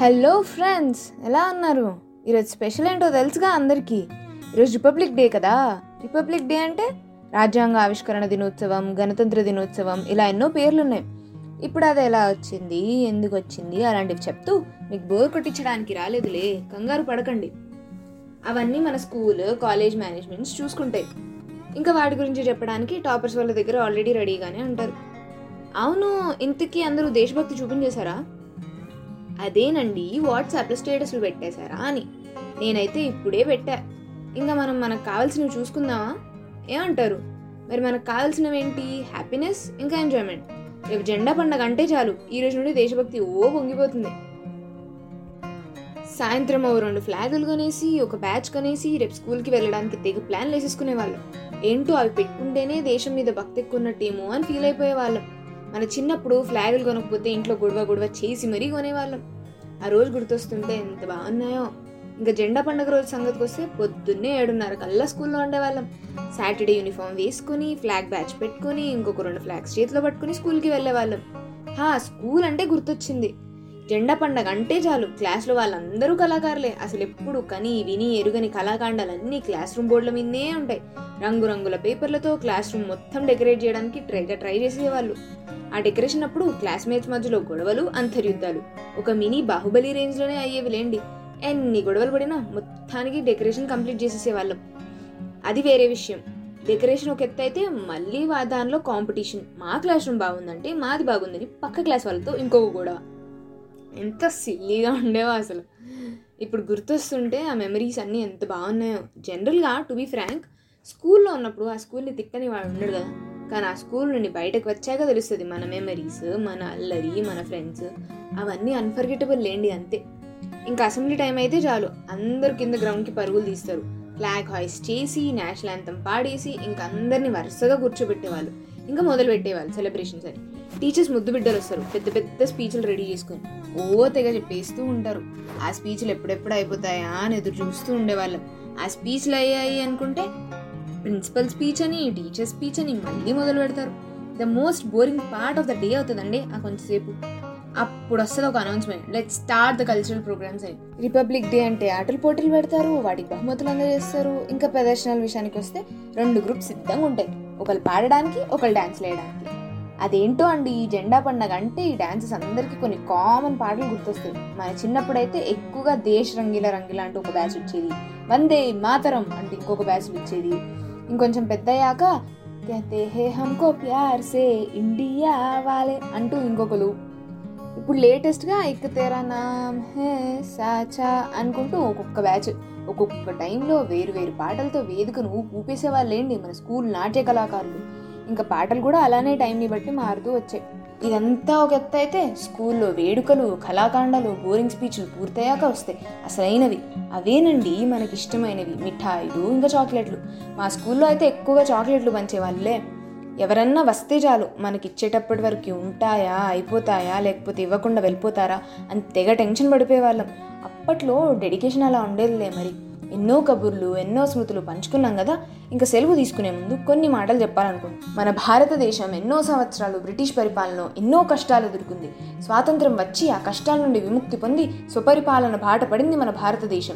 Hello friends ఎలా ఉన్నారు? ఈరోజు స్పెషల్ ఏంటో తెలుసుగా అందరికీ. ఈరోజు రిపబ్లిక్ డే కదా? రిపబ్లిక్ డే అంటే రాజ్యాంగ ఆవిష్కరణ దినోత్సవం గణతంత్ర దినోత్సవం ఇలా ఎన్నో పేర్లు ఉన్నాయి ఇప్పుడు అది ఎలా వచ్చింది? ఎందుకు వచ్చింది? అలాంటివి చెప్తూ మీకు బోర్ కొట్టించడానికి రాలేదులే. కంగారు పడకండి. అవన్నీ మన స్కూల్ కాలేజ్ మేనేజ్మెంట్స్ చూసుకుంటాయి. ఇంకా వాటి గురించి చెప్పడానికి టాపర్స్ వాళ్ళ దగ్గర ఆల్రెడీ రెడీగానే ఉంటారు. అవును ఇంతకీ అందరూ దేశభక్తి చూపించేశారా? అదేనండి వాట్సాప్లో స్టేటస్లు పెట్టేశారా అని. నేనైతే ఇప్పుడే పెట్టా. ఇంకా మనం మనకు కావాల్సినవి చూసుకుందామా? ఏమంటారు? మరి మనకు కావాల్సినవి ఏంటి హ్యాపీనెస్ ఇంకా ఎంజాయ్మెంట్. రేపు జెండా పండగ అంటే చాలు. ఈ రోజు నుండి దేశభక్తి ఓ పొంగిపోతుంది. సాయంత్రం ఓ రెండు ఫ్లాగులు కొనేసి ఒక బ్యాచ్ కొనేసి రేపు స్కూల్కి వెళ్ళడానికి తెగ ప్లాన్లు వేసేసుకునేవాళ్ళం. ఏంటో అవి పెట్టుకుంటేనే దేశం మీద భక్తి ఎక్కున్నట్టేమో అని ఫీల్ అయిపోయేవాళ్ళం. మన చిన్నప్పుడు ఫ్లాగులు కొనకపోతే ఇంట్లో గొడవ గొడవ చేసి మరీ కొనేవాళ్ళం. ఆ రోజు గుర్తొస్తుంటే ఎంత బాగున్నాయో ఇంకా జెండా పండుగ రోజు సంగతికి వస్తే పొద్దున్నే ఏడున్నర కల్లా స్కూల్లో ఉండేవాళ్ళం. సాటర్డే యూనిఫామ్ వేసుకొని ఫ్లాగ్ బ్యాచ్ పెట్టుకొని ఇంకొక రెండు ఫ్లాగ్స్ చేతిలో పట్టుకొని స్కూల్కి వెళ్ళేవాళ్ళం. హా స్కూల్ అంటే గుర్తొచ్చింది. జెండా పండగ అంటే చాలు. క్లాస్లో వాళ్ళందరూ కళాకారులే. అసలు ఎప్పుడు కని విని ఎరుగని కళాకాండాలన్నీ క్లాస్ రూమ్ బోర్డుల మీదే ఉంటాయి. రంగురంగుల పేపర్లతో క్లాస్ రూమ్ మొత్తం డెకరేట్ చేయడానికి ట్రైగా ట్రై చేసేవాళ్ళు. ఆ డెకరేషన్ అప్పుడు క్లాస్మేట్స్ మధ్యలో గొడవలు అంతర్యుద్ధాలు. ఒక మినీ బాహుబలి రేంజ్లోనే అయ్యేవి లేండి. ఎన్ని గొడవలు పడినా మొత్తానికి డెకరేషన్ కంప్లీట్ చేసేసేవాళ్ళం. అది వేరే విషయం. డెకరేషన్ ఒక ఎత్తు అయితే మళ్ళీ దానిలో కాంపిటీషన్. మా క్లాస్ రూమ్ బాగుందంటే మాది బాగుందని పక్క క్లాస్ వాళ్ళతో ఇంకొక గొడవ. ఎంత సిల్లీగా ఉండేవో అసలు. ఇప్పుడు గుర్తొస్తుంటే ఆ మెమరీస్ అన్నీ ఎంత బాగున్నాయో. జనరల్గా టు బీ ఫ్రాంక్ స్కూల్లో ఉన్నప్పుడు ఆ స్కూల్ని తిట్టని వాడు ఉండడు కదా. కానీ ఆ స్కూల్ నుండి బయటకు వచ్చాక తెలుస్తుంది మన మెమరీస్ మన అల్లరి మన ఫ్రెండ్స్ అవన్నీ అన్ఫర్గెటబుల్ లేండి అంతే. ఇంకా అసెంబ్లీ టైం అయితే చాలు. అందరు కింద గ్రౌండ్కి పరుగులు తీస్తారు. ఫ్లాగ్ హాయిస్ట్ చేసి నేషనల్ యాంతం పాడేసి ఇంకా అందరినీ వరుసగా కూర్చోబెట్టేవాళ్ళు. ఇంకా మొదలు పెట్టేవాళ్ళు సెలబ్రేషన్స్ అని. టీచర్స్ ముద్దు బిడ్డలు వస్తారు. పెద్ద పెద్ద స్పీచ్లు రెడీ చేసుకొని ఓ తెగ చెప్పేస్తూ ఉంటారు. ఆ స్పీచ్లు ఎప్పుడెప్పుడు అయిపోతాయా అని ఎదురు చూస్తూ ఉండేవాళ్ళం. ఆ స్పీచ్లు అయ్యాయి అనుకుంటే ప్రిన్సిపల్ స్పీచ్ అని టీచర్ స్పీచ్ అని మళ్ళీ మొదలు పెడతారు. The most boring part of the day అవుతుందండి ఆ కొంచెంసేపు అప్పుడు వస్తుంది ఒక announcement. Let start the cultural programmes అని. రిపబ్లిక్ డే అంటే ఆటల పోటీలు పెడతారు వాటికి బహుమతులు అందజేస్తారు. ఇంకా ప్రదర్శనల విషయానికి వస్తే రెండు గ్రూప్స్ సిద్ధంగా ఉంటాయి. ఒకళ్ళు పాడడానికి ఒకళ్ళు డాన్స్ వేయడానికి. అదేంటో అండి ఈ జెండా పండగ అంటే ఈ డాన్సెస్ అందరికీ కొన్ని కామన్ పాటలు గుర్తొస్తాయి. మన చిన్నప్పుడైతే ఎక్కువగా దేశ రంగిల రంగిల అంటూ ఒక బ్యాచ్ వచ్చేది. వందే మాతరం అంటే ఇంకొక బ్యాచ్ వచ్చేది. ఇంకొంచెం పెద్దయ్యాక కహతే హే ప్యార్ సే ఇండియా వాలే అంటూ ఇంకొకరు. ఇప్పుడు లేటెస్ట్గా ఇక హే సాచా అనుకుంటూ ఒక్కొక్క బ్యాచ్ ఒక్కొక్క టైంలో వేరు వేరు పాటలతో వేదికను ఊపేసే వాళ్ళేండి మన స్కూల్ నాట్య కళాకారులు. ఇంకా పాటలు కూడా అలానే టైంని బట్టి మారుతూ వచ్చాయి. ఇదంతా ఒక ఎత్త అయితే స్కూల్లో వేడుకలు కళాకాండలు బోరింగ్ స్పీచ్లు పూర్తయ్యాక వస్తాయి. అసలైనవి. అవేనండి మనకి ఇష్టమైనవి మిఠాయిలు ఇంకా చాక్లెట్లు. మా స్కూల్లో అయితే ఎక్కువగా చాక్లెట్లు పంచేవాళ్ళే. ఎవరన్నా వస్తే చాలు. మనకి ఇచ్చేటప్పటి వరకు ఉంటాయా అయిపోతాయా లేకపోతే ఇవ్వకుండా వెళ్ళిపోతారా అని తెగ టెన్షన్ పడిపోయేవాళ్ళం. అప్పట్లో డెడికేషన్ అలా ఉండేదిలే మరి. ఎన్నో కబుర్లు ఎన్నో స్మృతులు పంచుకున్నాం కదా? ఇంకా సెలవు తీసుకునే ముందు కొన్ని మాటలు చెప్పాలనుకుంటున్నాను మన భారతదేశం ఎన్నో సంవత్సరాలు బ్రిటిష్ పరిపాలన ఎన్నో కష్టాలు ఎదుర్కొంది. స్వాతంత్రం వచ్చి ఆ కష్టాల నుండి విముక్తి పొంది స్వపరిపాలన బాట పడింది మన భారతదేశం.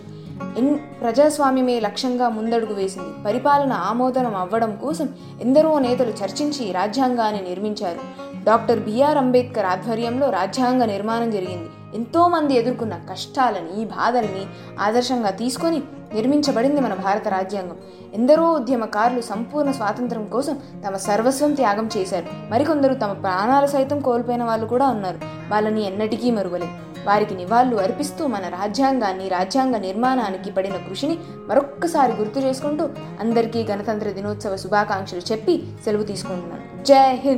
ఎన్ ప్రజాస్వామ్యమే లక్ష్యంగా ముందడుగు వేసింది. పరిపాలన ఆమోదనం అవ్వడం కోసం ఎందరో నేతలు చర్చించి రాజ్యాంగాన్ని నిర్మించారు. డాక్టర్ బిఆర్ అంబేద్కర్ ఆధ్వర్యంలో రాజ్యాంగ నిర్మాణం జరిగింది. ఎంతోమంది ఎదుర్కొన్న కష్టాలని ఈ బాధల్ని ఆదర్శంగా తీసుకొని నిర్మించబడింది మన భారత రాజ్యాంగం. ఎందరో ఉద్యమకారులు సంపూర్ణ స్వాతంత్రం కోసం తమ సర్వస్వం త్యాగం చేశారు. మరికొందరు తమ ప్రాణాలు సైతం కోల్పోయిన వాళ్ళు కూడా ఉన్నారు. వాళ్ళని ఎన్నటికీ మరువలేదు వారికి నివాళులు అర్పిస్తూ మన రాజ్యాంగాన్ని రాజ్యాంగ నిర్మాణానికి పడిన కృషిని మరొక్కసారి గుర్తు చేసుకుంటూ అందరికీ గణతంత్ర దినోత్సవ శుభాకాంక్షలు చెప్పి సెలవు తీసుకుంటున్నాను. జై హింద్!